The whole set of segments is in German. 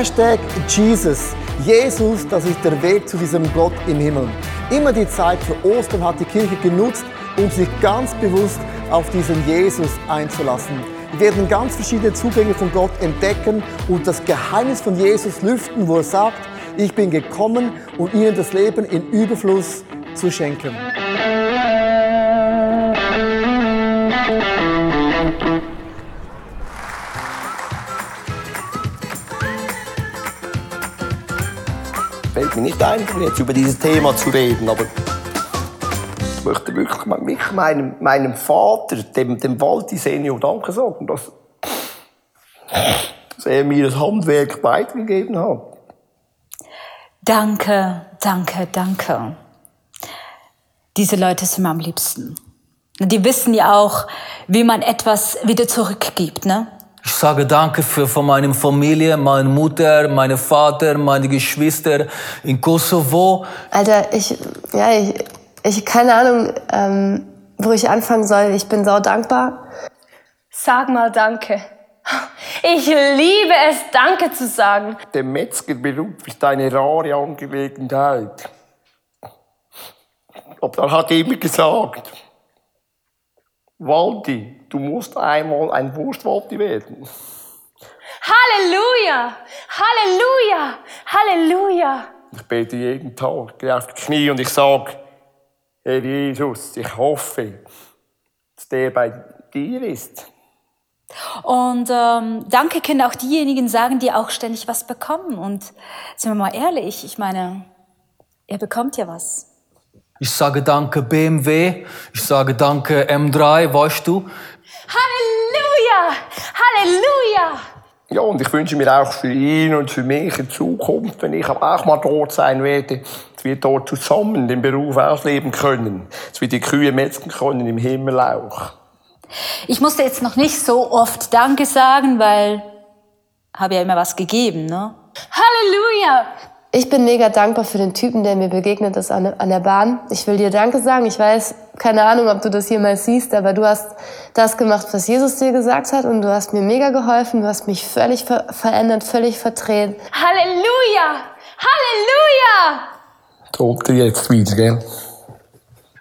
Hashtag Jesus. Jesus, das ist der Weg zu diesem Gott im Himmel. Immer die Zeit für Ostern hat die Kirche genutzt, um sich ganz bewusst auf diesen Jesus einzulassen. Wir werden ganz verschiedene Zugänge von Gott entdecken und das Geheimnis von Jesus lüften, wo er sagt, ich bin gekommen, um ihnen das Leben in Überfluss zu schenken. Fällt mir nicht ein, jetzt über dieses Thema zu reden, aber ich möchte wirklich mich meinem, meinem Vater, dem, dem Walti Senior, Danke sagen, dass, dass er mir das Handwerk weitergegeben hat. Danke, danke, danke. Diese Leute sind mir am liebsten. Die wissen ja auch, wie man etwas wieder zurückgibt, ne? Ich sage Danke für, für meine Familie, meine Mutter, meine Vater, meine Geschwister in Kosovo. Alter, ich, ja, ich, ich keine Ahnung, ähm, wo ich anfangen soll. Ich bin sau dankbar. Sag mal Danke. Ich liebe es, Danke zu sagen. Der Metzgerberuf ist eine rare Angelegenheit. Aber dann hat jemand gesagt, Waldi, du musst einmal ein Wurstwaldi werden. Halleluja! Halleluja! Halleluja! Ich bete jeden Tag, gehe auf die Knie und ich sage, Herr Jesus, ich hoffe, dass der bei dir ist. Und ähm, danke können auch diejenigen sagen, die auch ständig was bekommen. Und sind wir mal ehrlich, ich meine, ihr bekommt ja was. Ich sage danke BMW, ich sage danke M3, weißt du? Halleluja! Halleluja! Ja, und ich wünsche mir auch für ihn und für mich in Zukunft, wenn ich auch mal dort sein werde, dass wir dort zusammen den Beruf ausleben können. Dass wir die Kühe metzen können im Himmel auch. Ich musste jetzt noch nicht so oft Danke sagen, weil habe ja immer was gegeben, ne? Halleluja! Ich bin mega dankbar für den Typen, der mir begegnet ist an, an der Bahn. Ich will dir Danke sagen. Ich weiß, keine Ahnung, ob du das jemals siehst, aber du hast das gemacht, was Jesus dir gesagt hat und du hast mir mega geholfen. Du hast mich völlig ver verändert, völlig verdreht. Halleluja! Halleluja! Tote jetzt wieder, gell?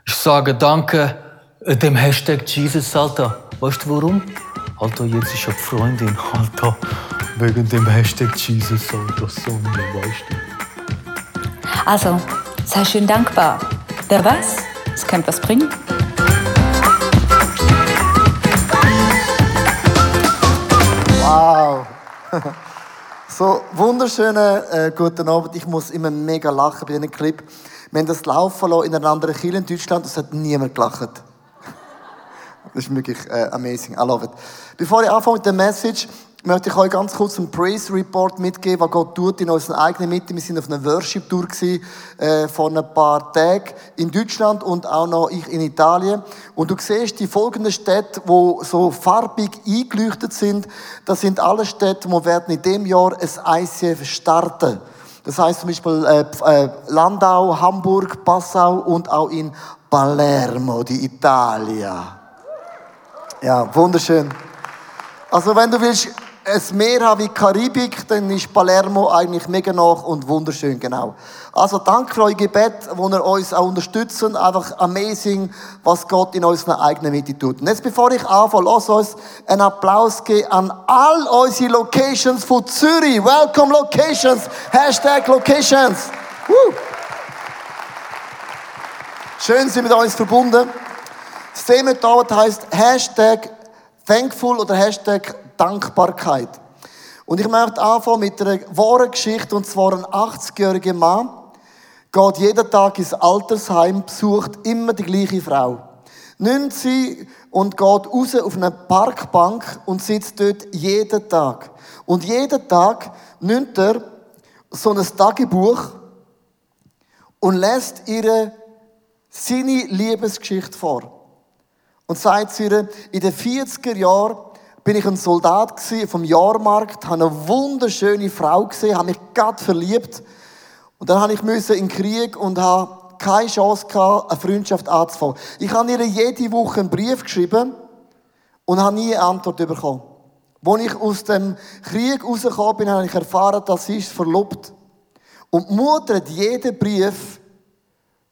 Ich sage danke äh, dem Hashtag Jesus, Alter. Weißt du warum? Alter, jetzt ich hab Freundin, Alter. Wegen dem Hashtag Jesus, Alter, Sonne, weißt du. Also, sei schön dankbar. Wer weiß, es könnte was bringen. Wow! So, wunderschönen äh, guten Abend. Ich muss immer mega lachen bei diesem Clip. Wir haben das laufen lassen in einer anderen Kirche in Deutschland es hat niemand gelacht. Das ist wirklich äh, amazing. I love it. Bevor ich anfange mit der Message, möchte ich euch ganz kurz einen Praise Report mitgeben, was Gott tut in unserer eigenen Mitte. Wir sind auf einer Worship-Tour äh, vor ein paar Tagen in Deutschland und auch noch ich in Italien. Und du siehst die folgenden Städte, wo so farbig eingeleuchtet sind. Das sind alle Städte, wo werden in dem Jahr ein ICF starten. Das heißt zum Beispiel äh, äh, Landau, Hamburg, Passau und auch in Palermo, die Italia. Ja, wunderschön. Also wenn du willst ein Meer haben wie Karibik, dann ist Palermo eigentlich mega nach und wunderschön, genau. Also danke für euer Gebet, wo ihr uns auch unterstützen. Einfach amazing, was Gott in unserer eigenen Mitte tut. Und jetzt, bevor ich anfange, lass uns einen Applaus geben an all unsere Locations von Zürich. Welcome Locations. Hashtag Locations. Woo. Schön sind mit uns verbunden. Das Thema heute heisst Hashtag Thankful oder Hashtag Dankbarkeit. Und ich möchte anfangen mit einer wahren Geschichte, und zwar ein 80-jähriger Mann geht jeden Tag ins Altersheim, besucht immer die gleiche Frau. Nimmt sie und geht raus auf eine Parkbank und sitzt dort jeden Tag. Und jeden Tag nimmt er so ein Tagebuch und lässt ihre seine Liebesgeschichte vor. Und sagt zu ihr, in den 40er Jahren bin ich ein Soldat vom Jahrmarkt, habe eine wunderschöne Frau gesehen, habe mich gerade verliebt. Und dann habe ich müssen in den Krieg und habe keine Chance gehabt, eine Freundschaft anzufangen. Ich habe ihr jede Woche einen Brief geschrieben und habe nie eine Antwort bekommen. Als ich aus dem Krieg rausgekommen bin, habe ich erfahren, dass sie ist verlobt. Und die Mutter hat jeden Brief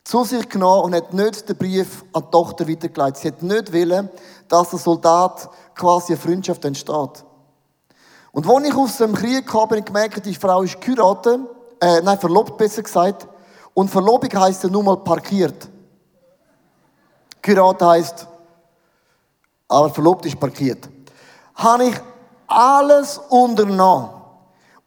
zu sich genommen und hat nicht den Brief an die Tochter weitergeleitet. Sie hat nicht wollen, dass der Soldat quasi eine Freundschaft entsteht. Und als ich aus dem Krieg kam, habe ich gemerkt, die Frau ist geheiratet, äh, nein, verlobt besser gesagt. Und Verlobung heisst ja nur mal parkiert. Geheiratet heisst, aber verlobt ist parkiert. Habe ich alles unternommen,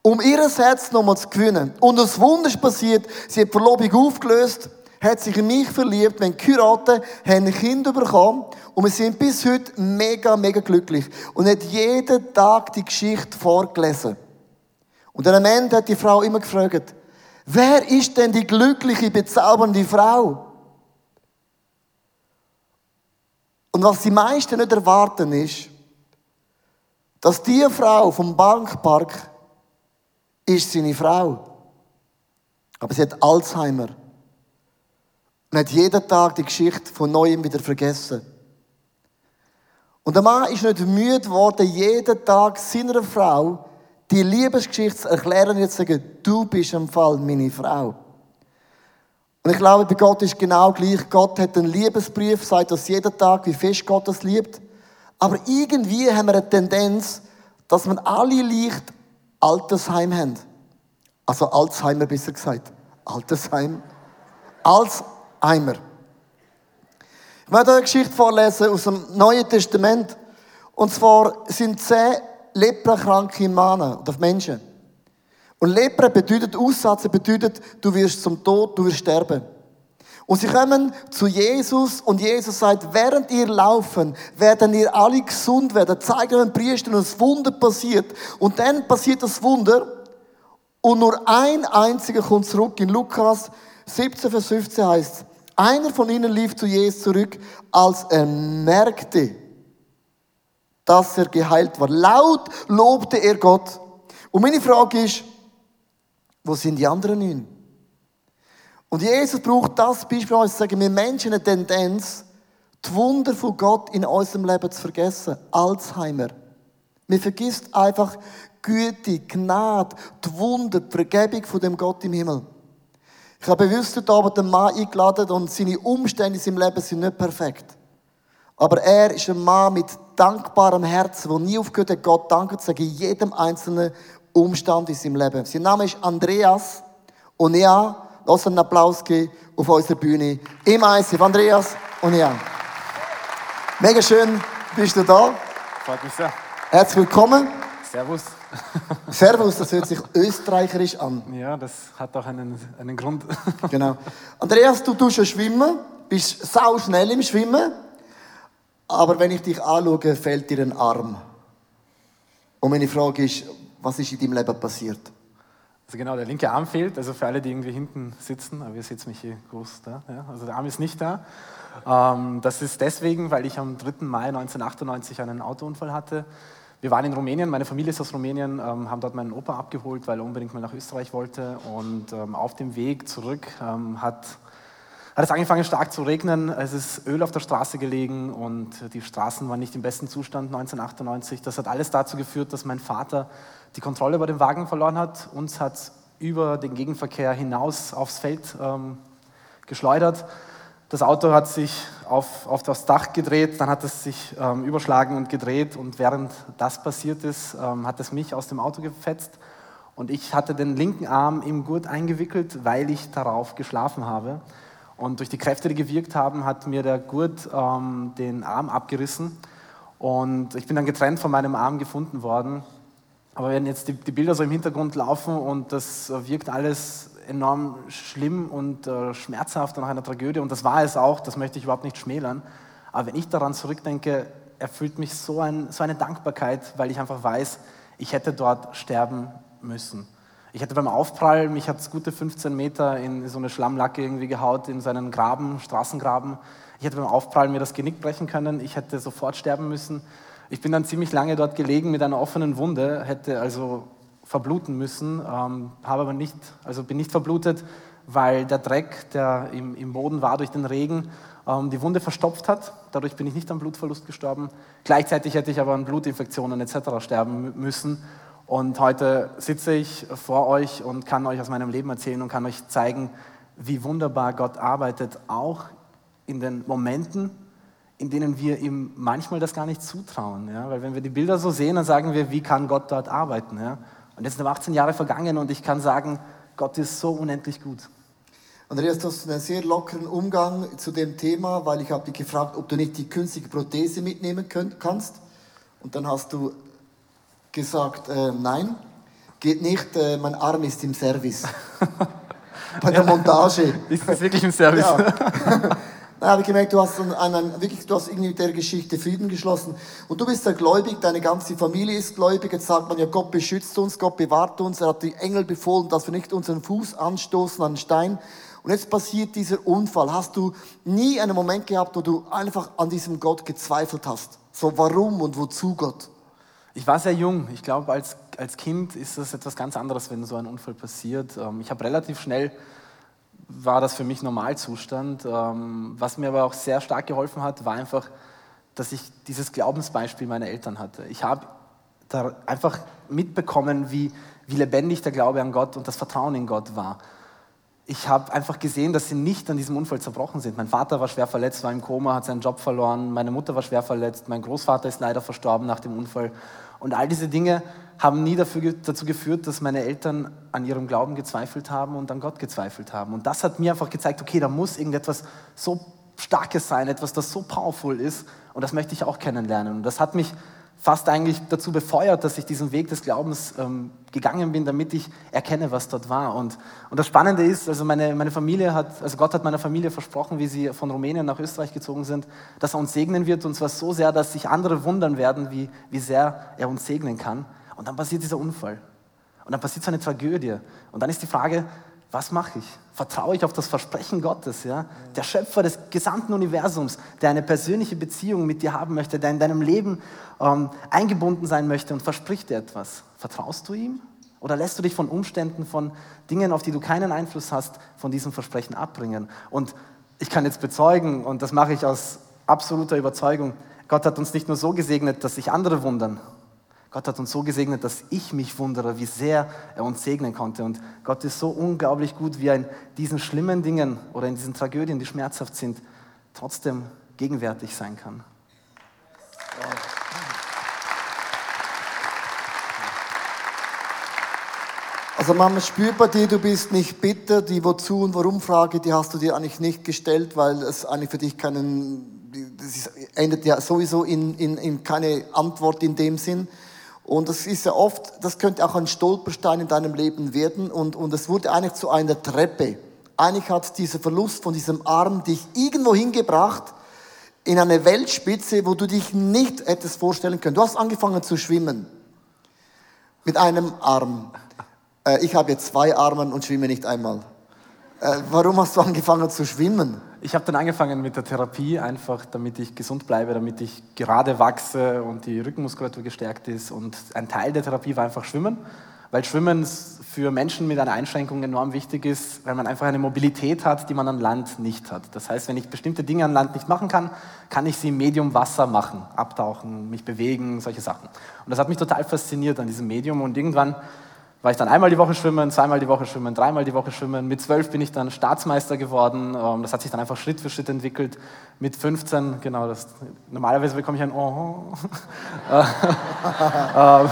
um ihr Herz nochmal zu gewinnen. Und das Wunder ist passiert, sie hat die Verlobung aufgelöst, hat sich in mich verliebt, wenn geheiratet, haben ein Kind bekommen und wir sind bis heute mega, mega glücklich. Und hat jeden Tag die Geschichte vorgelesen. Und dann am Ende hat die Frau immer gefragt, wer ist denn die glückliche, bezaubernde Frau? Und was die meisten nicht erwarten ist, dass die Frau vom Bankpark ist seine Frau. Aber sie hat Alzheimer. Und hat jeden Tag die Geschichte von Neuem wieder vergessen. Und der Mann ist nicht müde geworden, jeden Tag seiner Frau die Liebesgeschichte zu erklären und zu sagen, du bist im Fall meine Frau. Und ich glaube, bei Gott ist genau gleich. Gott hat einen Liebesbrief, sagt das jeden Tag, wie fest Gott das liebt. Aber irgendwie haben wir eine Tendenz, dass wir alle leicht Altersheim haben. Also Alzheimer besser gesagt. Altersheim. Alzheimer. Ich möchte eine Geschichte vorlesen aus dem Neuen Testament. Und zwar sind zehn leprakranke Männer oder Menschen. Und Lepra bedeutet Aussatz, bedeutet, du wirst zum Tod, du wirst sterben. Und sie kommen zu Jesus und Jesus sagt, während ihr laufen, werden ihr alle gesund werden. Zeigen den Priester und das Wunder passiert. Und dann passiert das Wunder und nur ein einziger kommt zurück. In Lukas 17, Vers 15 heißt einer von ihnen lief zu Jesus zurück, als er merkte, dass er geheilt war. Laut lobte er Gott. Und meine Frage ist, wo sind die anderen neun? Und Jesus braucht das Beispiel, uns zu sagen, wir Menschen eine Tendenz, die Wunder von Gott in unserem Leben zu vergessen. Alzheimer. Man vergisst einfach Güte, Gnade, die Wunder, die Vergebung von dem Gott im Himmel. Ich habe bewusst heute Abend einen Mann eingeladen und seine Umstände in seinem Leben sind nicht perfekt. Aber er ist ein Mann mit dankbarem Herzen, der nie aufgehört hat, Gott Danke zu sagen, in jedem einzelnen Umstand in seinem Leben. Sein Name ist Andreas und ja, lass einen Applaus geben auf unserer Bühne im ICF. Andreas und ja. Mega schön, bist du da. Freut mich sehr. Herzlich willkommen. Servus. Servus, das hört sich österreicherisch an. Ja, das hat auch einen, einen Grund. Genau. Andreas, du tust ja schwimmen, bist sau schnell im Schwimmen, aber wenn ich dich anschaue, fällt dir ein Arm. Und meine Frage ist, was ist in deinem Leben passiert? Also genau, der linke Arm fehlt, also für alle, die irgendwie hinten sitzen, aber ihr seht mich hier groß da, ja, also der Arm ist nicht da. Ähm, das ist deswegen, weil ich am 3. Mai 1998 einen Autounfall hatte. Wir waren in Rumänien, meine Familie ist aus Rumänien, ähm, haben dort meinen Opa abgeholt, weil er unbedingt mal nach Österreich wollte. Und ähm, auf dem Weg zurück ähm, hat, hat es angefangen stark zu regnen. Es ist Öl auf der Straße gelegen und die Straßen waren nicht im besten Zustand 1998. Das hat alles dazu geführt, dass mein Vater die Kontrolle über den Wagen verloren hat. Uns hat über den Gegenverkehr hinaus aufs Feld ähm, geschleudert. Das Auto hat sich auf, auf das Dach gedreht, dann hat es sich ähm, überschlagen und gedreht und während das passiert ist, ähm, hat es mich aus dem Auto gefetzt und ich hatte den linken Arm im Gurt eingewickelt, weil ich darauf geschlafen habe. Und durch die Kräfte, die gewirkt haben, hat mir der Gurt ähm, den Arm abgerissen und ich bin dann getrennt von meinem Arm gefunden worden. Aber wenn jetzt die, die Bilder so im Hintergrund laufen und das wirkt alles enorm schlimm und äh, schmerzhaft nach einer Tragödie. Und das war es auch, das möchte ich überhaupt nicht schmälern. Aber wenn ich daran zurückdenke, erfüllt mich so, ein, so eine Dankbarkeit, weil ich einfach weiß, ich hätte dort sterben müssen. Ich hätte beim Aufprall, mich hat es gute 15 Meter in so eine Schlammlacke irgendwie gehaut, in seinen Graben, Straßengraben. Ich hätte beim Aufprall mir das Genick brechen können, ich hätte sofort sterben müssen. Ich bin dann ziemlich lange dort gelegen mit einer offenen Wunde, hätte also verbluten müssen, ähm, habe aber nicht, also bin nicht verblutet, weil der Dreck, der im, im Boden war durch den Regen, ähm, die Wunde verstopft hat. Dadurch bin ich nicht an Blutverlust gestorben. Gleichzeitig hätte ich aber an Blutinfektionen etc. sterben müssen. Und heute sitze ich vor euch und kann euch aus meinem Leben erzählen und kann euch zeigen, wie wunderbar Gott arbeitet, auch in den Momenten, in denen wir ihm manchmal das gar nicht zutrauen. Ja? Weil wenn wir die Bilder so sehen, dann sagen wir, wie kann Gott dort arbeiten? Ja? Und jetzt sind 18 Jahre vergangen und ich kann sagen, Gott ist so unendlich gut. Andreas, du hast einen sehr lockeren Umgang zu dem Thema, weil ich habe dich gefragt, ob du nicht die künstliche Prothese mitnehmen könnt, kannst. Und dann hast du gesagt, äh, nein, geht nicht, äh, mein Arm ist im Service. Bei der Montage. Ist das wirklich im Service? Ja. Da habe ich gemerkt, du hast, einen, wirklich, du hast irgendwie mit der Geschichte Frieden geschlossen. Und du bist ja gläubig, deine ganze Familie ist gläubig. Jetzt sagt man ja, Gott beschützt uns, Gott bewahrt uns. Er hat die Engel befohlen, dass wir nicht unseren Fuß anstoßen an den Stein. Und jetzt passiert dieser Unfall. Hast du nie einen Moment gehabt, wo du einfach an diesem Gott gezweifelt hast? So, warum und wozu Gott? Ich war sehr jung. Ich glaube, als, als Kind ist das etwas ganz anderes, wenn so ein Unfall passiert. Ähm, ich habe relativ schnell war das für mich Normalzustand. Ähm, was mir aber auch sehr stark geholfen hat, war einfach, dass ich dieses Glaubensbeispiel meiner Eltern hatte. Ich habe da einfach mitbekommen, wie, wie lebendig der Glaube an Gott und das Vertrauen in Gott war. Ich habe einfach gesehen, dass sie nicht an diesem Unfall zerbrochen sind. Mein Vater war schwer verletzt, war im Koma, hat seinen Job verloren. Meine Mutter war schwer verletzt. Mein Großvater ist leider verstorben nach dem Unfall. Und all diese Dinge haben nie dafür, dazu geführt, dass meine Eltern an ihrem Glauben gezweifelt haben und an Gott gezweifelt haben. Und das hat mir einfach gezeigt, okay, da muss irgendetwas so Starkes sein, etwas, das so powerful ist. Und das möchte ich auch kennenlernen. Und das hat mich fast eigentlich dazu befeuert, dass ich diesen Weg des Glaubens ähm, gegangen bin, damit ich erkenne, was dort war. Und, und das Spannende ist, also meine, meine Familie hat, also Gott hat meiner Familie versprochen, wie sie von Rumänien nach Österreich gezogen sind, dass er uns segnen wird und zwar so sehr, dass sich andere wundern werden, wie, wie sehr er uns segnen kann. Und dann passiert dieser Unfall. Und dann passiert so eine Tragödie. Und dann ist die Frage, was mache ich? Vertraue ich auf das Versprechen Gottes, ja? Der Schöpfer des gesamten Universums, der eine persönliche Beziehung mit dir haben möchte, der in deinem Leben ähm, eingebunden sein möchte und verspricht dir etwas. Vertraust du ihm? Oder lässt du dich von Umständen, von Dingen, auf die du keinen Einfluss hast, von diesem Versprechen abbringen? Und ich kann jetzt bezeugen, und das mache ich aus absoluter Überzeugung, Gott hat uns nicht nur so gesegnet, dass sich andere wundern, Gott hat uns so gesegnet, dass ich mich wundere, wie sehr er uns segnen konnte. Und Gott ist so unglaublich gut, wie er in diesen schlimmen Dingen oder in diesen Tragödien, die schmerzhaft sind, trotzdem gegenwärtig sein kann. Also man spürt bei dir, du bist nicht bitter. Die Wozu und Warum-Frage, die hast du dir eigentlich nicht gestellt, weil es eigentlich für dich keinen, das ist, endet ja sowieso in, in, in keine Antwort in dem Sinn. Und das ist ja oft, das könnte auch ein Stolperstein in deinem Leben werden. Und, und es wurde eigentlich zu einer Treppe. Eigentlich hat dieser Verlust von diesem Arm dich irgendwo hingebracht, in eine Weltspitze, wo du dich nicht hättest vorstellen können. Du hast angefangen zu schwimmen. Mit einem Arm. Äh, ich habe jetzt zwei Arme und schwimme nicht einmal. Äh, warum hast du angefangen zu schwimmen? Ich habe dann angefangen mit der Therapie, einfach damit ich gesund bleibe, damit ich gerade wachse und die Rückenmuskulatur gestärkt ist. Und ein Teil der Therapie war einfach Schwimmen, weil Schwimmen für Menschen mit einer Einschränkung enorm wichtig ist, weil man einfach eine Mobilität hat, die man an Land nicht hat. Das heißt, wenn ich bestimmte Dinge an Land nicht machen kann, kann ich sie im Medium Wasser machen, abtauchen, mich bewegen, solche Sachen. Und das hat mich total fasziniert an diesem Medium und irgendwann war ich dann einmal die Woche schwimmen, zweimal die Woche schwimmen, dreimal die Woche schwimmen. Mit zwölf bin ich dann Staatsmeister geworden. Ähm, das hat sich dann einfach Schritt für Schritt entwickelt. Mit 15, genau, das, normalerweise bekomme ich ein Oh. oh,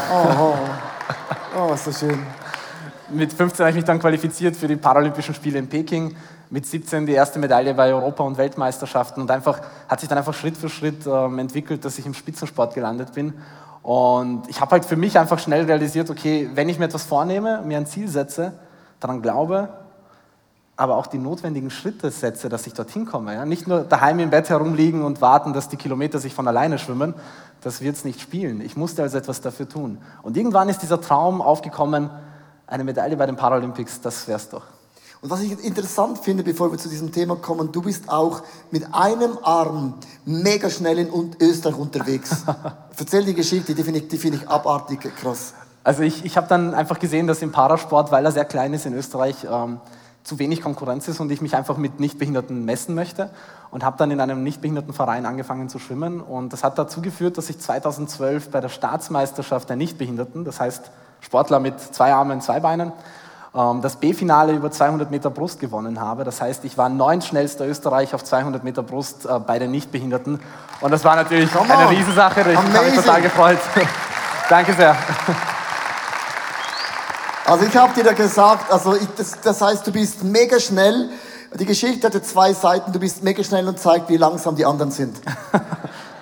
oh, so schön. Mit 15 habe ich mich dann qualifiziert für die Paralympischen Spiele in Peking. Mit 17 die erste Medaille bei Europa- und Weltmeisterschaften. Und einfach hat sich dann einfach Schritt für Schritt ähm, entwickelt, dass ich im Spitzensport gelandet bin. Und ich habe halt für mich einfach schnell realisiert, okay, wenn ich mir etwas vornehme, mir ein Ziel setze, daran glaube, aber auch die notwendigen Schritte setze, dass ich dorthin komme. Ja? Nicht nur daheim im Bett herumliegen und warten, dass die Kilometer sich von alleine schwimmen, das wird es nicht spielen. Ich musste also etwas dafür tun. Und irgendwann ist dieser Traum aufgekommen, eine Medaille bei den Paralympics, das wär's doch. Und was ich interessant finde, bevor wir zu diesem Thema kommen, du bist auch mit einem Arm mega schnell in Österreich unterwegs. Erzähl die Geschichte, die finde ich, find ich abartig krass. Also ich, ich habe dann einfach gesehen, dass im Parasport, weil er sehr klein ist in Österreich, ähm, zu wenig Konkurrenz ist und ich mich einfach mit Nichtbehinderten messen möchte und habe dann in einem Nichtbehindertenverein angefangen zu schwimmen und das hat dazu geführt, dass ich 2012 bei der Staatsmeisterschaft der Nichtbehinderten, das heißt Sportler mit zwei Armen, zwei Beinen, das B-Finale über 200 Meter Brust gewonnen habe. Das heißt, ich war neun schnellster Österreich auf 200 Meter Brust äh, bei den Nichtbehinderten und das war natürlich eine. Riesensache. Ich habe mich total gefreut. Danke sehr. Also ich habe dir da gesagt, also ich, das, das heißt, du bist mega schnell. Die Geschichte hatte zwei Seiten. Du bist mega schnell und zeigt, wie langsam die anderen sind.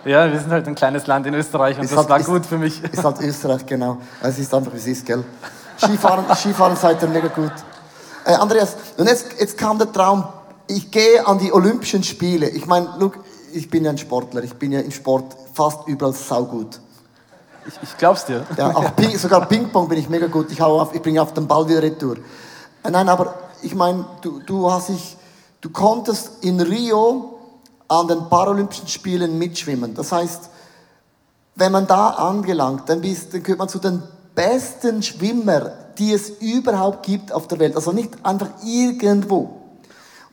Ja, wir sind halt ein kleines Land in Österreich und Ist das halt- war ist- gut für mich. Ist halt Österreich, genau. Es ist einfach, wie es ist, gell? Skifahren, Skifahren seid ihr mega gut. Äh, Andreas, und jetzt, jetzt kam der Traum, ich gehe an die Olympischen Spiele. Ich meine, look, ich bin ja ein Sportler, ich bin ja im Sport fast überall saugut. Ich, ich glaub's dir. Ja, auch Ping, sogar Ping-Pong bin ich mega gut. Ich, hau auf, ich bringe auf den Ball wieder retour. Äh, Nein, aber ich meine, du, du, hast dich, du konntest in Rio an den Paralympischen Spielen mitschwimmen. Das heißt, wenn man da angelangt, dann, bist, dann gehört man zu den besten Schwimmer, die es überhaupt gibt auf der Welt. Also nicht einfach irgendwo.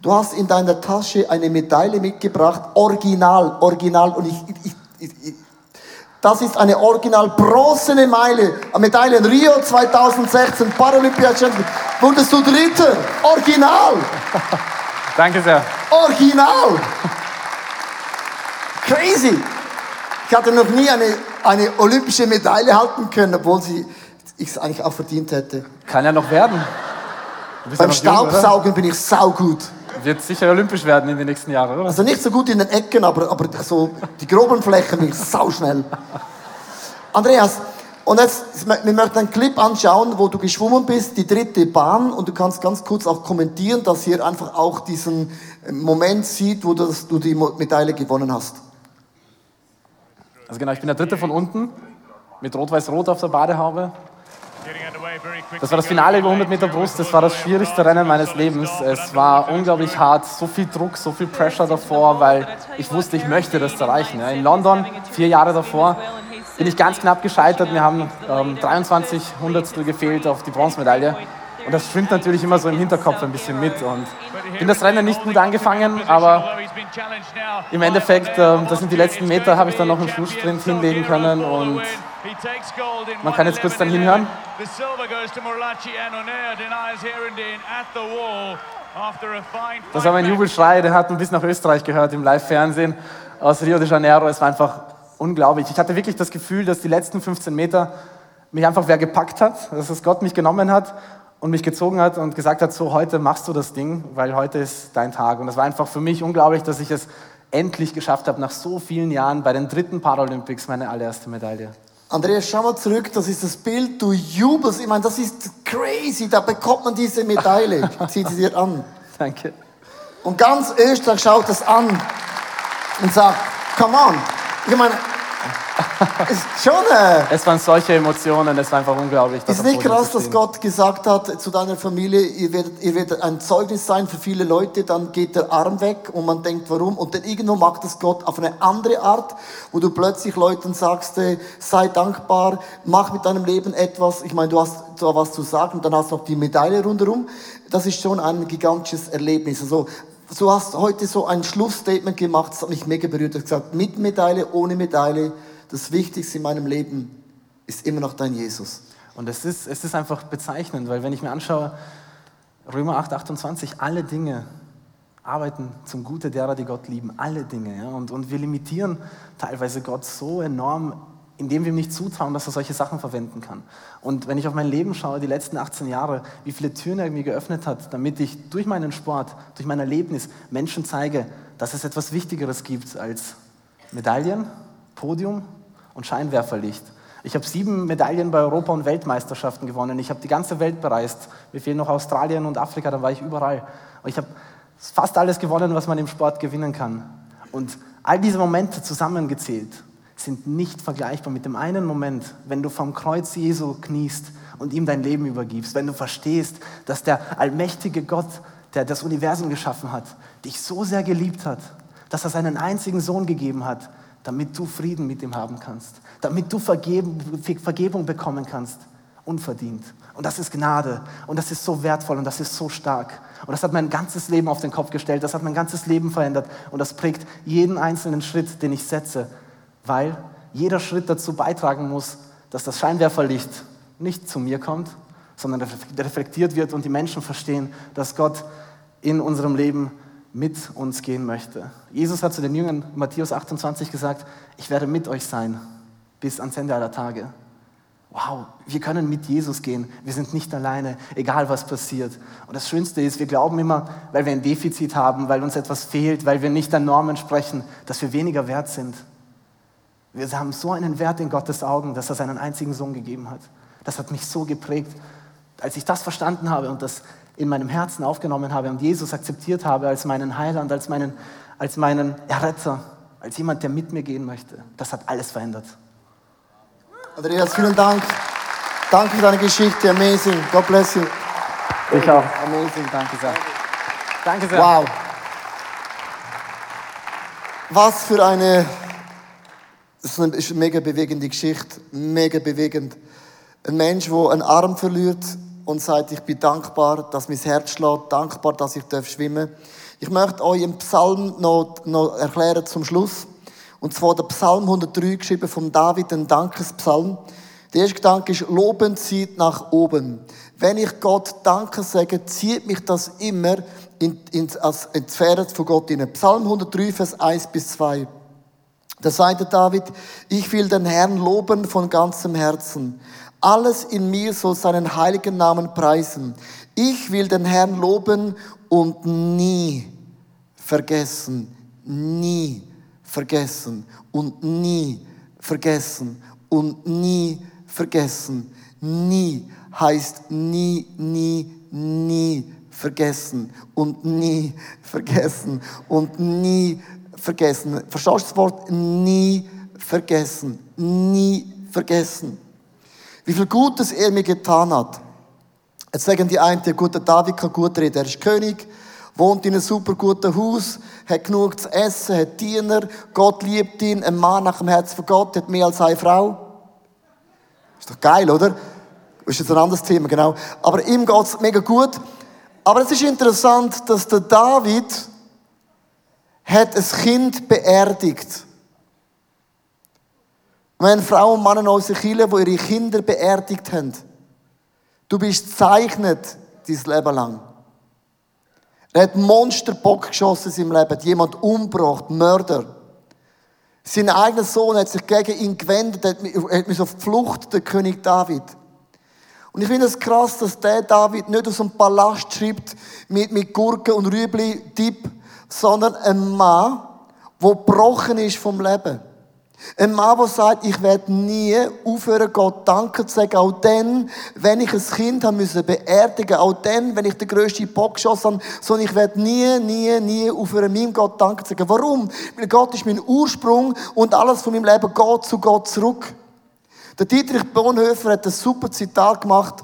Du hast in deiner Tasche eine Medaille mitgebracht, original, original. Und ich, ich, ich, das ist eine original bronzene Meile, Medaille in Rio 2016, Paralympia Champion. Wurdest du Dritter? Original! Danke sehr. Original! Crazy! Ich hatte noch nie eine, eine olympische Medaille halten können, obwohl sie ich es eigentlich auch verdient hätte. Kann ja noch werden. Bist ja Beim noch jung? Staubsaugen bin ich saugut. Wird sicher olympisch werden in den nächsten Jahren, oder? Also nicht so gut in den Ecken, aber, aber so die groben Flächen bin ich sauschnell. Andreas, und jetzt, wir möchten einen Clip anschauen, wo du geschwommen bist, die dritte Bahn, und du kannst ganz kurz auch kommentieren, dass ihr einfach auch diesen Moment sieht, wo du die Medaille gewonnen hast. Also genau, ich bin der Dritte von unten mit Rot-Weiß-Rot auf der Badehaube. Das war das Finale über 100 Meter Brust. Das war das schwierigste Rennen meines Lebens. Es war unglaublich hart, so viel Druck, so viel Pressure davor, weil ich wusste, ich möchte das erreichen. In London, vier Jahre davor, bin ich ganz knapp gescheitert. Mir haben ähm, 23 Hundertstel gefehlt auf die Bronzemedaille. Und das schwimmt natürlich immer so im Hinterkopf ein bisschen mit. Und bin das Rennen nicht gut angefangen, aber im Endeffekt, ähm, das sind die letzten Meter, habe ich dann noch einen Schlusssprint hinlegen können und man kann jetzt kurz dann hinhören. Das war mein Jubelschrei, der hat bis nach Österreich gehört im Live-Fernsehen aus Rio de Janeiro. Es war einfach unglaublich. Ich hatte wirklich das Gefühl, dass die letzten 15 Meter mich einfach wer gepackt hat, dass es Gott mich genommen hat und mich gezogen hat und gesagt hat, so heute machst du das Ding, weil heute ist dein Tag. Und das war einfach für mich unglaublich, dass ich es endlich geschafft habe, nach so vielen Jahren bei den dritten Paralympics meine allererste Medaille. Andreas, schau mal zurück, das ist das Bild, du jubelst. Ich meine, das ist crazy, da bekommt man diese Medaille. Zieh sie dir an. Danke. Und ganz Österreich schaut das an und sagt, come on. Ich meine, ist schon, äh, Es waren solche Emotionen, es war einfach unglaublich. ist nicht krass, dass. Gott gesagt hat zu deiner Familie, ihr werdet, ihr werdet ein Zeugnis sein für viele Leute, dann geht der Arm weg und man denkt, warum? Und dann irgendwo macht es Gott auf eine andere Art, wo du plötzlich Leuten sagst, äh, sei dankbar, mach mit deinem Leben etwas. Ich meine, du hast da was zu sagen, dann hast du noch die Medaille rundherum. Das ist schon ein gigantisches Erlebnis. Also, du hast heute so ein Schlussstatement gemacht, das hat mich mega berührt. Du hast gesagt, mit Medaille, ohne Medaille, das Wichtigste in meinem Leben ist immer noch dein Jesus. Und es ist, es ist einfach bezeichnend, weil wenn ich mir anschaue, Römer 8, 28, alle Dinge arbeiten zum Gute derer, die Gott lieben. Alle Dinge. Ja? Und, und wir limitieren teilweise Gott so enorm, indem wir ihm nicht zutrauen, dass er solche Sachen verwenden kann. Und wenn ich auf mein Leben schaue, die letzten 18 Jahre, wie viele Türen er mir geöffnet hat, damit ich durch meinen Sport, durch mein Erlebnis Menschen zeige, dass es etwas Wichtigeres gibt als Medaillen, Podium und Scheinwerferlicht. Ich habe sieben Medaillen bei Europa- und Weltmeisterschaften gewonnen. Ich habe die ganze Welt bereist. Mir fehlen noch Australien und Afrika, da war ich überall. Und ich habe fast alles gewonnen, was man im Sport gewinnen kann. Und all diese Momente zusammengezählt sind nicht vergleichbar mit dem einen Moment, wenn du vom Kreuz Jesu kniest und ihm dein Leben übergibst, wenn du verstehst, dass der allmächtige Gott, der das Universum geschaffen hat, dich so sehr geliebt hat, dass er seinen einzigen Sohn gegeben hat, damit du Frieden mit ihm haben kannst, damit du Vergebung bekommen kannst, unverdient. Und das ist Gnade und das ist so wertvoll und das ist so stark. Und das hat mein ganzes Leben auf den Kopf gestellt, das hat mein ganzes Leben verändert und das prägt jeden einzelnen Schritt, den ich setze, weil jeder Schritt dazu beitragen muss, dass das Scheinwerferlicht nicht zu mir kommt, sondern reflektiert wird und die Menschen verstehen, dass Gott in unserem Leben mit uns gehen möchte. Jesus hat zu den Jüngern Matthäus 28 gesagt, ich werde mit euch sein bis ans Ende aller Tage. Wow, wir können mit Jesus gehen. Wir sind nicht alleine, egal was passiert. Und das Schönste ist, wir glauben immer, weil wir ein Defizit haben, weil uns etwas fehlt, weil wir nicht an Normen sprechen, dass wir weniger wert sind. Wir haben so einen Wert in Gottes Augen, dass er seinen einzigen Sohn gegeben hat. Das hat mich so geprägt. Als ich das verstanden habe und das in meinem Herzen aufgenommen habe und Jesus akzeptiert habe als meinen Heiland, als meinen, als meinen Erretter, als jemand, der mit mir gehen möchte, das hat alles verändert. Andreas, vielen Dank. Danke für deine Geschichte. Amazing. God bless you. Ich auch. Amazing. Danke sehr. Danke sehr. Wow. Was für eine, das ist eine mega bewegende Geschichte, mega bewegend. Ein Mensch, der einen Arm verliert und sagt, ich bin dankbar, dass mein Herz schlägt, dankbar, dass ich schwimmen darf. Ich möchte euch einen Psalm noch, noch erklären zum Schluss. Und zwar der Psalm 103, geschrieben von David, ein Dankespsalm. Der erste Gedanke ist, Loben zieht nach oben. Wenn ich Gott Danke sage, zieht mich das immer in, in, als, in die Sphäre von Gott hinein. Psalm 103, Vers 1 bis 2. Da sagte David, ich will den Herrn loben von ganzem Herzen. Alles in mir soll seinen heiligen Namen preisen. Ich will den Herrn loben und nie vergessen, nie vergessen und nie vergessen und nie vergessen. Nie heißt nie, nie, nie vergessen und nie vergessen und nie vergessen. Verstehst du das Wort nie vergessen? Nie vergessen. Wie viel Gutes er mir getan hat. Jetzt sagen die einen, der gute David kann gut reden, er ist König, wohnt in einem super guten Haus, hat genug zu essen, hat Diener, Gott liebt ihn, ein Mann nach dem Herz von Gott, hat mehr als eine Frau. Ist doch geil, oder? Ist jetzt ein anderes Thema, genau. Aber ihm geht's mega gut. Aber es ist interessant, dass der David hat ein Kind beerdigt. Wir haben Frauen und Männer in unserer Kirche, die ihre Kinder beerdigt haben. Du bist zeichnet dein Leben lang. Er hat Monsterbock geschossen in seinem Leben, jemand umgebracht, Mörder. Sein eigener Sohn hat sich gegen ihn gewendet, hat mich auf die Flucht, der König David. Und ich finde es krass, dass der David nicht aus einem Palast schreibt mit, mit Gurken und Rüebli, Tipp, sondern ein Mann, der gebrochen ist vom Leben. Ein Mann, der sagt, ich werde nie aufhören, Gott Danke zu sagen, auch dann, wenn ich ein Kind haben müssen beerdigen, auch dann, wenn ich den grössten Bock geschossen habe, sondern ich werde nie, nie, nie aufhören, meinem Gott Danke zu sagen. Warum? Weil Gott ist mein Ursprung und alles von meinem Leben geht zu Gott zurück. Der Dietrich Bonhoeffer hat ein super Zitat gemacht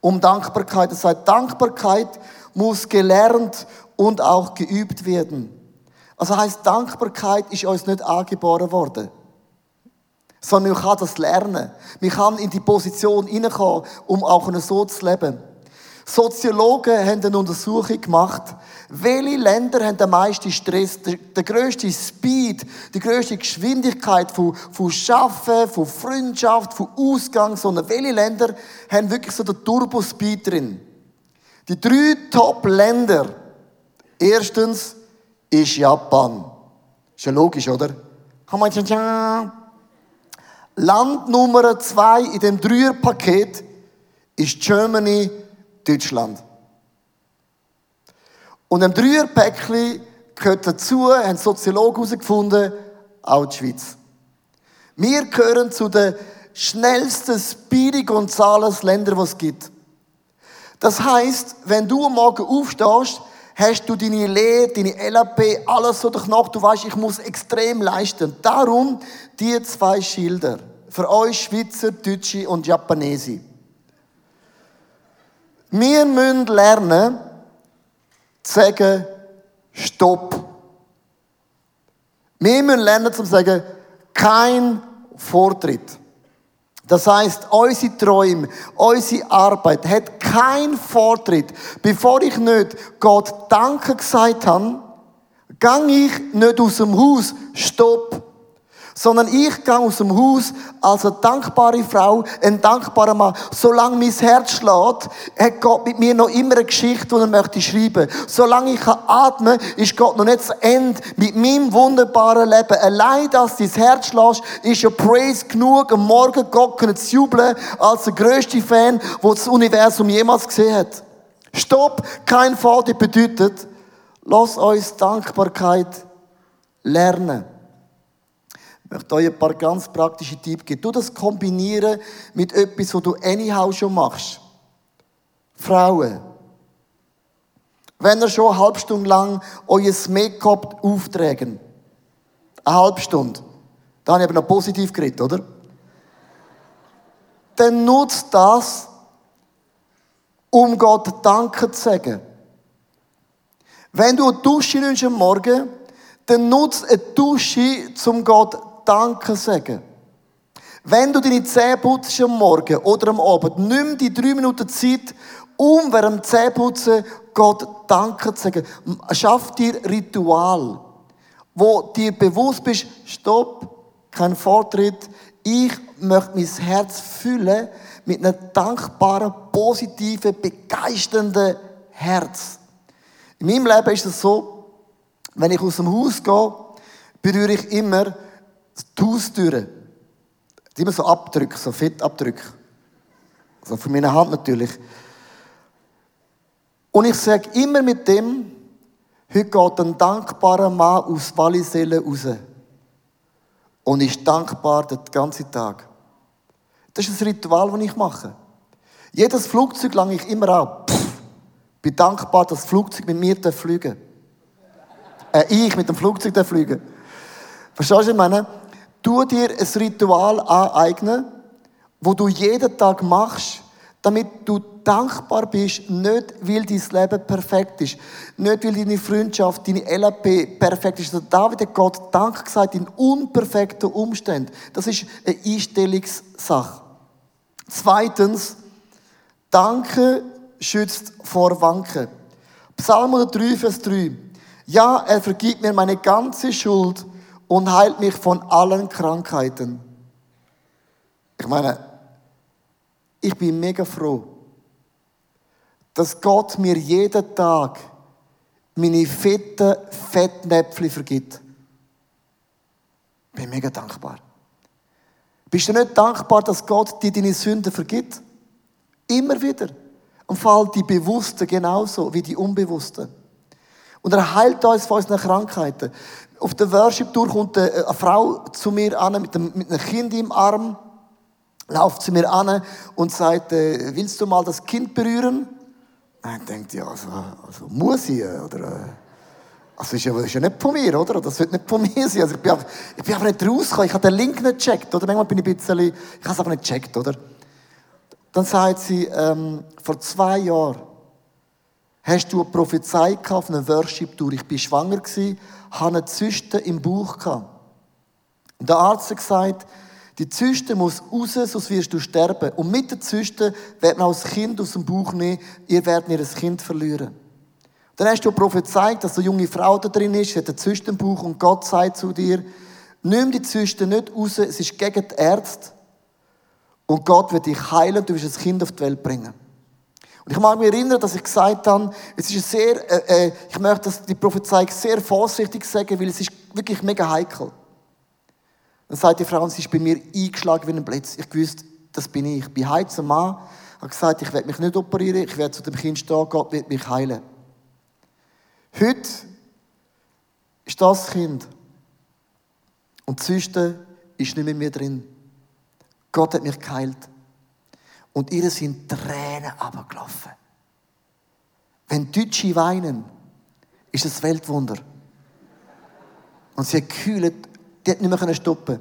um Dankbarkeit. Er sagt, Dankbarkeit muss gelernt und auch geübt werden. Also heißt Dankbarkeit ist uns nicht angeboren worden. Sondern man kann das lernen. Man kann in die Position hineinkommen, um auch so zu leben. Soziologen haben eine Untersuchung gemacht, welche Länder haben den meisten Stress, den grössten Speed, die grösste Geschwindigkeit von, von Schaffen, von Freundschaft, von Ausgang, sondern welche Länder haben wirklich so den Turbo-Speed drin? Die drei Top-Länder. Erstens ist Japan. Ist ja logisch, oder? Land Nummer zwei in dem Dreierpaket ist Germany, Deutschland. Und im Dreierpäckchen gehört dazu, haben Soziologen herausgefunden, auch die Schweiz. Wir gehören zu den schnellsten Speedy Gonzales Ländern, die es gibt. Das heißt, wenn du Morgen aufstehst, hast du deine Lehre, deine LAP, alles so durch Du weißt, ich muss extrem leisten. Darum die zwei Schilder. Für euch Schweizer, Deutsche und Japanese. Wir müssen lernen, zu sagen, Stopp. Wir müssen lernen zu sagen, kein Vortritt. Das heißt, unsere Träume, unsere Arbeit hat keinen Vortritt. Bevor ich nicht Gott Danke gesagt habe, gang ich nicht aus dem Haus, stopp. Sondern ich gehe aus dem Haus als eine dankbare Frau, ein dankbarer Mann. Solange mein Herz schlägt, hat Gott mit mir noch immer eine Geschichte, die er möchte schreiben. Solange ich kann, ist Gott noch nicht zu Ende mit meinem wunderbaren Leben. Allein, dass dein Herz schlägt, ist ja Praise genug, am Morgen Gott zu jubeln, als der grösste Fan, der das Universum jemals gesehen hat. Stopp, kein Vorteil bedeutet, lass uns Dankbarkeit lernen. Ich möchte euch ein paar ganz praktische Tipps geben. Du das kombinieren mit etwas, was du anyhow schon machst. Frauen. Wenn ihr schon eine halbe Stunde lang euer Make-up aufträgen. Eine halbe Stunde. Da habe ich aber noch positiv geredet, oder? Dann nutzt das, um Gott Danke zu sagen. Wenn du eine Dusche nimmst am Morgen, dann nutzt eine Dusche, um Gott Danke sagen. Wenn du deine Zähne putzt am Morgen oder am Abend, nimm die drei Minuten Zeit, um während dem Zähneputzen Gott Danke zu sagen. Schaff dir Ritual, wo dir bewusst bist, stopp, kein Vortritt, ich möchte mein Herz füllen mit einem dankbaren, positiven, begeisternden Herz. In meinem Leben ist es so, wenn ich aus dem Haus gehe, berühre ich immer die Haustüren. Immer so Abdrücke, so Fettabdrücke. Also von meiner Hand natürlich. Und ich sage immer mit dem, heute geht ein dankbarer Mann aus Wallisellen raus. Und ist dankbar den ganzen Tag. Das ist ein Ritual, das ich mache. Jedes Flugzeug lange ich immer an. Pff, bin dankbar, dass das Flugzeug mit mir fliegen darf. Äh, ich mit dem Flugzeug fliegen Verstehst du, was ich meine? Tu dir ein Ritual aneignen, wo du jeden Tag machst, damit du dankbar bist, nicht weil dein Leben perfekt ist, nicht weil deine Freundschaft, deine LAP perfekt ist. David hat Gott Dank gesagt in unperfekten Umständen. Das ist eine Einstellungssache. Zweitens, Danke schützt vor Wanken. Psalm 3, Vers 3. Ja, er vergibt mir meine ganze Schuld und heilt mich von allen Krankheiten. Ich meine, ich bin mega froh, dass Gott mir jeden Tag meine fetten Fettnäpfchen vergibt. Ich bin mega dankbar. Bist du nicht dankbar, dass Gott dir deine Sünden vergibt? Immer wieder. Im Fall die Bewussten genauso wie die Unbewussten. Und er heilt uns von unseren Krankheiten. Auf der Worship-Tour kommt eine Frau zu mir an mit einem, Kind im Arm, lauft zu mir an und sagt, äh, willst du mal das Kind berühren? Und denkt, ja, also, also muss ich, oder? Äh, also ist ja, ist ja nicht von mir, oder? Das wird nicht von mir sein. Also ich bin einfach, ich bin einfach nicht rausgekommen. Ich habe den Link nicht gecheckt, oder? Manchmal bin ich ein bisschen, ich habe es einfach nicht gecheckt, oder? Dann sagt sie, ähm, vor zwei Jahren hast du eine Prophezei auf einer Worship-Tour. Ich war schwanger, gewesen, hatte eine Zyste im Bauch. Und der Arzt hat gesagt, die Zyste muss raus, sonst wirst du sterben. Und mit der Zyste wird man auch das Kind aus dem Bauch nehmen, ihr werdet ihr Kind verlieren. Dann hast du prophezeit, dass eine junge Frau da drin ist, hat eine Zyste im Bauch und Gott sagt zu dir, nimm die Zyste nicht raus, es ist gegen die Ärzte. Und Gott wird dich heilen du wirst ein Kind auf die Welt bringen. Und ich mag mich erinnern, dass ich gesagt habe, es ist sehr, äh, äh, ich möchte das, die Prophezeiung sehr vorsichtig sagen, weil es ist wirklich mega heikel. Dann sagt die Frau, sie ist bei mir eingeschlagen wie ein Blitz. Ich wusste, das bin ich. Ich bin heizer Mann. Habe gesagt, ich werde mich nicht operieren, ich werde zu dem Kind stehen, Gott wird mich heilen. Heute ist das Kind. Und die Zyste ist nicht mehr, mehr drin. Gott hat mich geheilt. Und ihr sind Tränen abgelaufen. Wenn Deutsche weinen, ist es Weltwunder. Und sie hat gekühlt, die hat nicht mehr stoppen.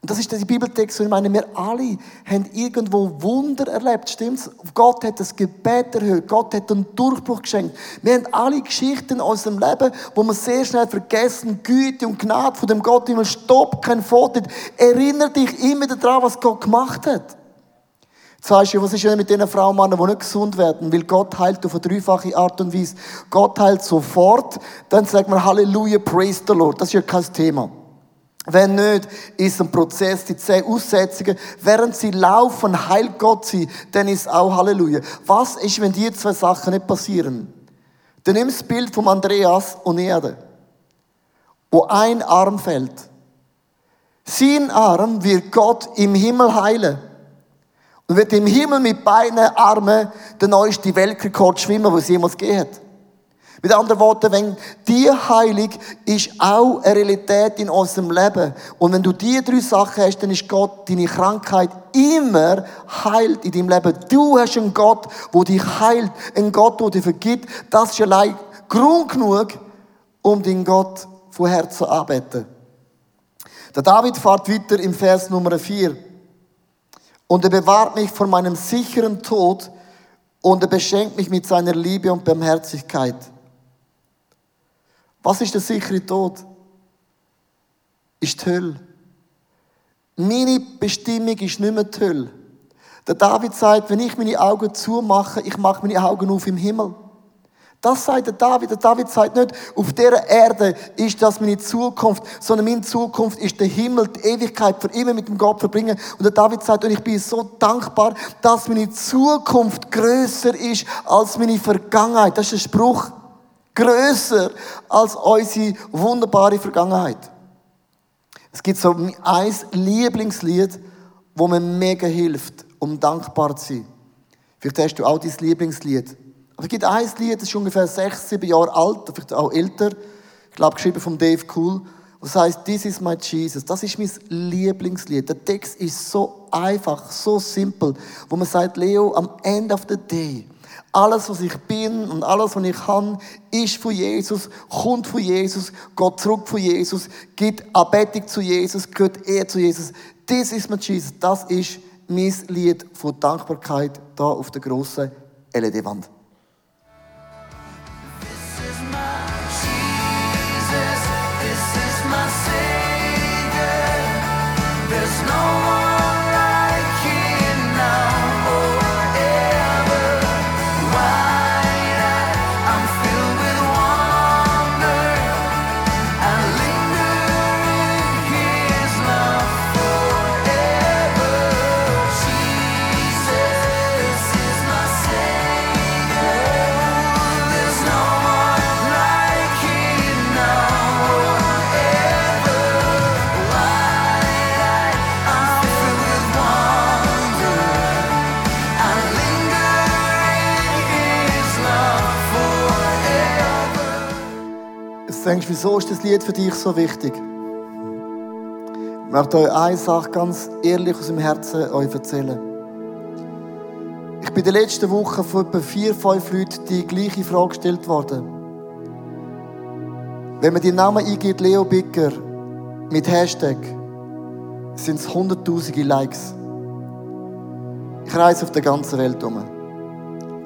Und das ist der Bibeltext, und ich meine, wir alle haben irgendwo Wunder erlebt, stimmt's? Gott hat das Gebet erhöht, Gott hat einen Durchbruch geschenkt. Wir haben alle Geschichten in unserem Leben, wo wir sehr schnell vergessen, Güte und Gnade von dem Gott immer Stopp, kein Foto. Erinnere dich immer daran, was Gott gemacht hat. Jetzt du, was ist denn mit den Frauen und Männern, die nicht gesund werden? Weil Gott heilt auf eine dreifache Art und Weise. Gott heilt sofort, dann sagt man Halleluja, praise the Lord. Das ist ja kein Thema. Wenn nicht, ist ein Prozess, die zehn Aussetzungen. Während sie laufen, heilt Gott sie, dann ist auch Halleluja. Was ist, wenn die zwei Sachen nicht passieren? Dann nimm das Bild von Andreas und Erde, wo ein Arm fällt. Sein Arm wird Gott im Himmel heilen. Und wird im Himmel mit beiden Armen der neueste Weltrekord schwimmen, was jemals hat. Mit anderen Worten, wenn die Heilung ist auch eine Realität in unserem Leben. Und wenn du diese drei Sachen hast, dann ist Gott deine Krankheit immer heilt in deinem Leben. Du hast einen Gott, der dich heilt, einen Gott, der dich vergibt. Das ist allein Grund genug, um den Gott von Herzen anzubeten. Der David fährt weiter im Vers Nummer 4. Und er bewahrt mich vor meinem sicheren Tod und er beschenkt mich mit seiner Liebe und Barmherzigkeit. Was ist der sichere Tod? Ist die Hölle. Meine Bestimmung ist nicht mehr die Hölle. Der David sagt, wenn ich meine Augen zumache, ich mache meine Augen auf im Himmel. Das sagt der David. Der David sagt nicht, auf dieser Erde ist das meine Zukunft, sondern meine Zukunft ist der Himmel, die Ewigkeit für immer mit dem Gott verbringen. Und der David sagt, und ich bin so dankbar, dass meine Zukunft größer ist als meine Vergangenheit. Das ist ein Spruch. Größer als unsere wunderbare Vergangenheit. Es gibt so ein Lieblingslied, wo mir mega hilft, um dankbar zu sein. Vielleicht hast du auch dein Lieblingslied. Aber es gibt ein Lied, das ist ungefähr sechs, sieben Jahre alt, vielleicht auch älter. Ich glaube, geschrieben von Dave Cool. Das heißt, This is my Jesus. Das ist mein Lieblingslied. Der Text ist so einfach, so simpel, wo man sagt, Leo, am End of the day, alles, was ich bin und alles, was ich kann, ist von Jesus, kommt von Jesus, geht zurück von Jesus, geht Anbetung zu Jesus, gehört er zu Jesus. Das ist mein Jesus. Das ist mein Lied von Dankbarkeit da auf der grossen LED-Wand. Denkst wieso ist das Lied für dich so wichtig? Ich möchte euch eine Sache ganz ehrlich aus dem Herzen euch erzählen. Ich bin in der letzten Woche von etwa vier, fünf Leuten die gleiche Frage gestellt worden. Wenn man die Namen eingibt, Leo Bicker, mit Hashtag, sind es hunderttausende Likes. Ich reise auf der ganzen Welt um.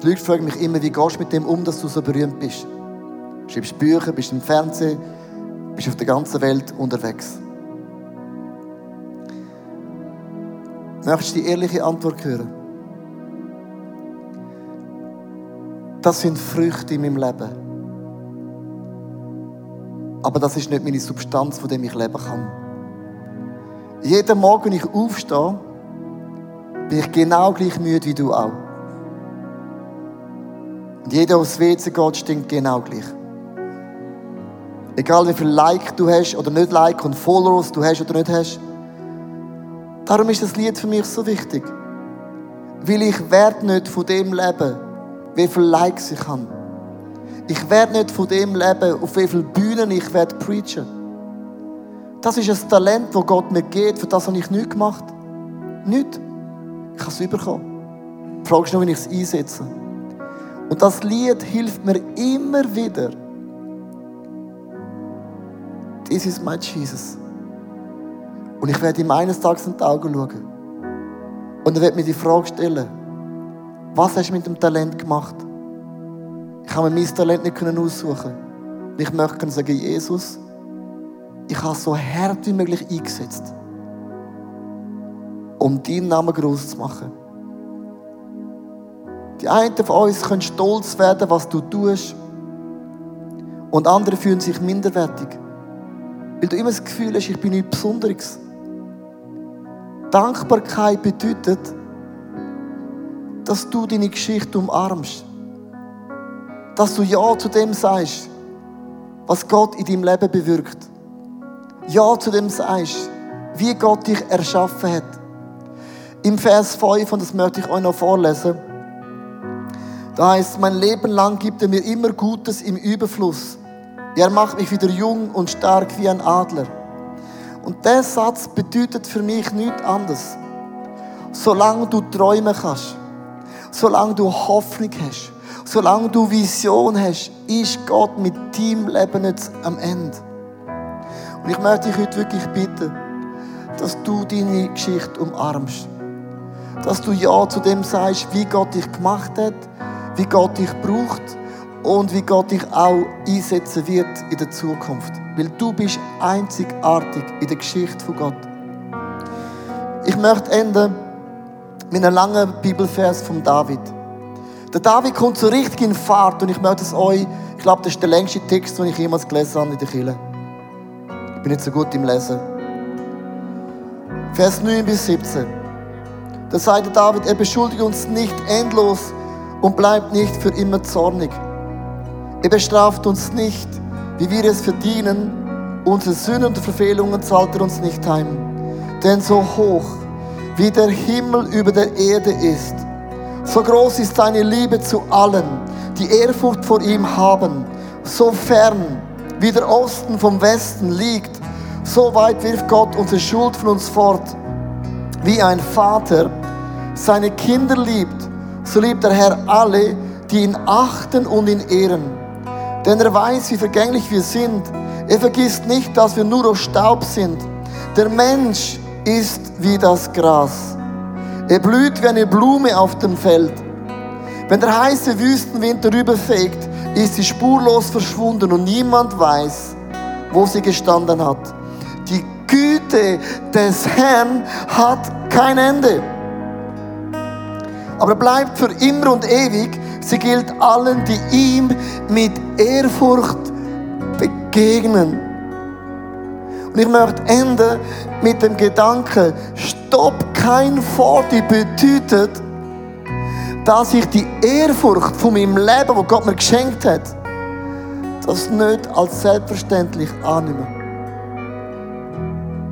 Die Leute fragen mich immer, wie gehst du mit dem um, dass du so berühmt bist? Schreibst Bücher, bist im Fernsehen, bist auf der ganzen Welt unterwegs. Möchtest du die ehrliche Antwort hören? Das sind Früchte in meinem Leben. Aber das ist nicht meine Substanz, von dem ich leben kann. Jeden Morgen, wenn ich aufstehe, bin ich genau gleich müde wie du auch. Und jeder, der aufs WC geht, stinkt genau gleich. Egal wie viel Like du hast oder nicht Like und Followers du hast oder nicht hast. Darum ist das Lied für mich so wichtig. Weil ich werde nicht von dem leben, wie viele Likes ich habe. Ich werde nicht von dem leben, auf wie viele Bühnen ich werde preachen. Das ist ein Talent, das Gott mir gibt. Für das habe ich nichts gemacht. Nichts. Ich habe es bekommen. Die Frage ist nur, wie ich es einsetze. Und das Lied hilft mir immer wieder, This is my Jesus. Und ich werde ihm eines Tages in die Augen schauen. Und er wird mir die Frage stellen, was hast du mit dem Talent gemacht? Ich habe mir mein Talent nicht aussuchen. Und ich möchte sagen, Jesus, ich habe es so hart wie möglich eingesetzt, um deinen Namen groß zu machen. Die einen von uns können stolz werden, was du tust. Und andere fühlen sich minderwertig. Weil du immer das Gefühl hast, ich bin nichts Besonderes. Dankbarkeit bedeutet, dass du deine Geschichte umarmst. Dass du Ja zu dem sagst, was Gott in deinem Leben bewirkt. Ja zu dem sagst, wie Gott dich erschaffen hat. Im Vers 5, und das möchte ich euch noch vorlesen, da heißt, mein Leben lang gibt er mir immer Gutes im Überfluss. Er macht mich wieder jung und stark wie ein Adler. Und der Satz bedeutet für mich nichts anderes. Solange du träumen kannst, solange du Hoffnung hast, solange du Vision hast, ist Gott mit deinem Leben nicht am Ende. Und ich möchte dich heute wirklich bitten, dass du deine Geschichte umarmst. Dass du Ja zu dem sagst, wie Gott dich gemacht hat, wie Gott dich braucht und wie Gott dich auch einsetzen wird in der Zukunft. Weil du bist einzigartig in der Geschichte von Gott. Ich möchte enden mit einem langen Bibelvers von David. Der David kommt so richtig in Fahrt und ich möchte es euch, ich glaube, das ist der längste Text, den ich jemals gelesen habe in der Kirche. Ich bin nicht so gut im Lesen. Vers 9 bis 17. Da sagte David, er beschuldigt uns nicht endlos und bleibt nicht für immer zornig. Er bestraft uns nicht, wie wir es verdienen. Unsere Sünden und Verfehlungen zahlt er uns nicht heim. Denn so hoch, wie der Himmel über der Erde ist, so groß ist seine Liebe zu allen, die Ehrfurcht vor ihm haben. So fern, wie der Osten vom Westen liegt, so weit wirft Gott unsere Schuld von uns fort. Wie ein Vater seine Kinder liebt, so liebt der Herr alle, die ihn achten und ihn ehren. Denn er weiß, wie vergänglich wir sind. Er vergisst nicht, dass wir nur aus Staub sind. Der Mensch ist wie das Gras. Er blüht wie eine Blume auf dem Feld. Wenn der heiße Wüstenwind darüber fegt, ist sie spurlos verschwunden und niemand weiß, wo sie gestanden hat. Die Güte des Herrn hat kein Ende. Aber bleibt für immer und ewig. Sie gilt allen, die ihm mit Ehrfurcht begegnen. Und ich möchte enden mit dem Gedanken, Stopp, kein Forti bedeutet, dass ich die Ehrfurcht von meinem Leben, wo Gott mir geschenkt hat, das nicht als selbstverständlich annehme.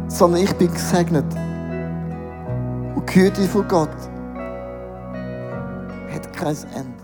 Sondern ich bin gesegnet. Und die Güte von Gott hat kein Ende.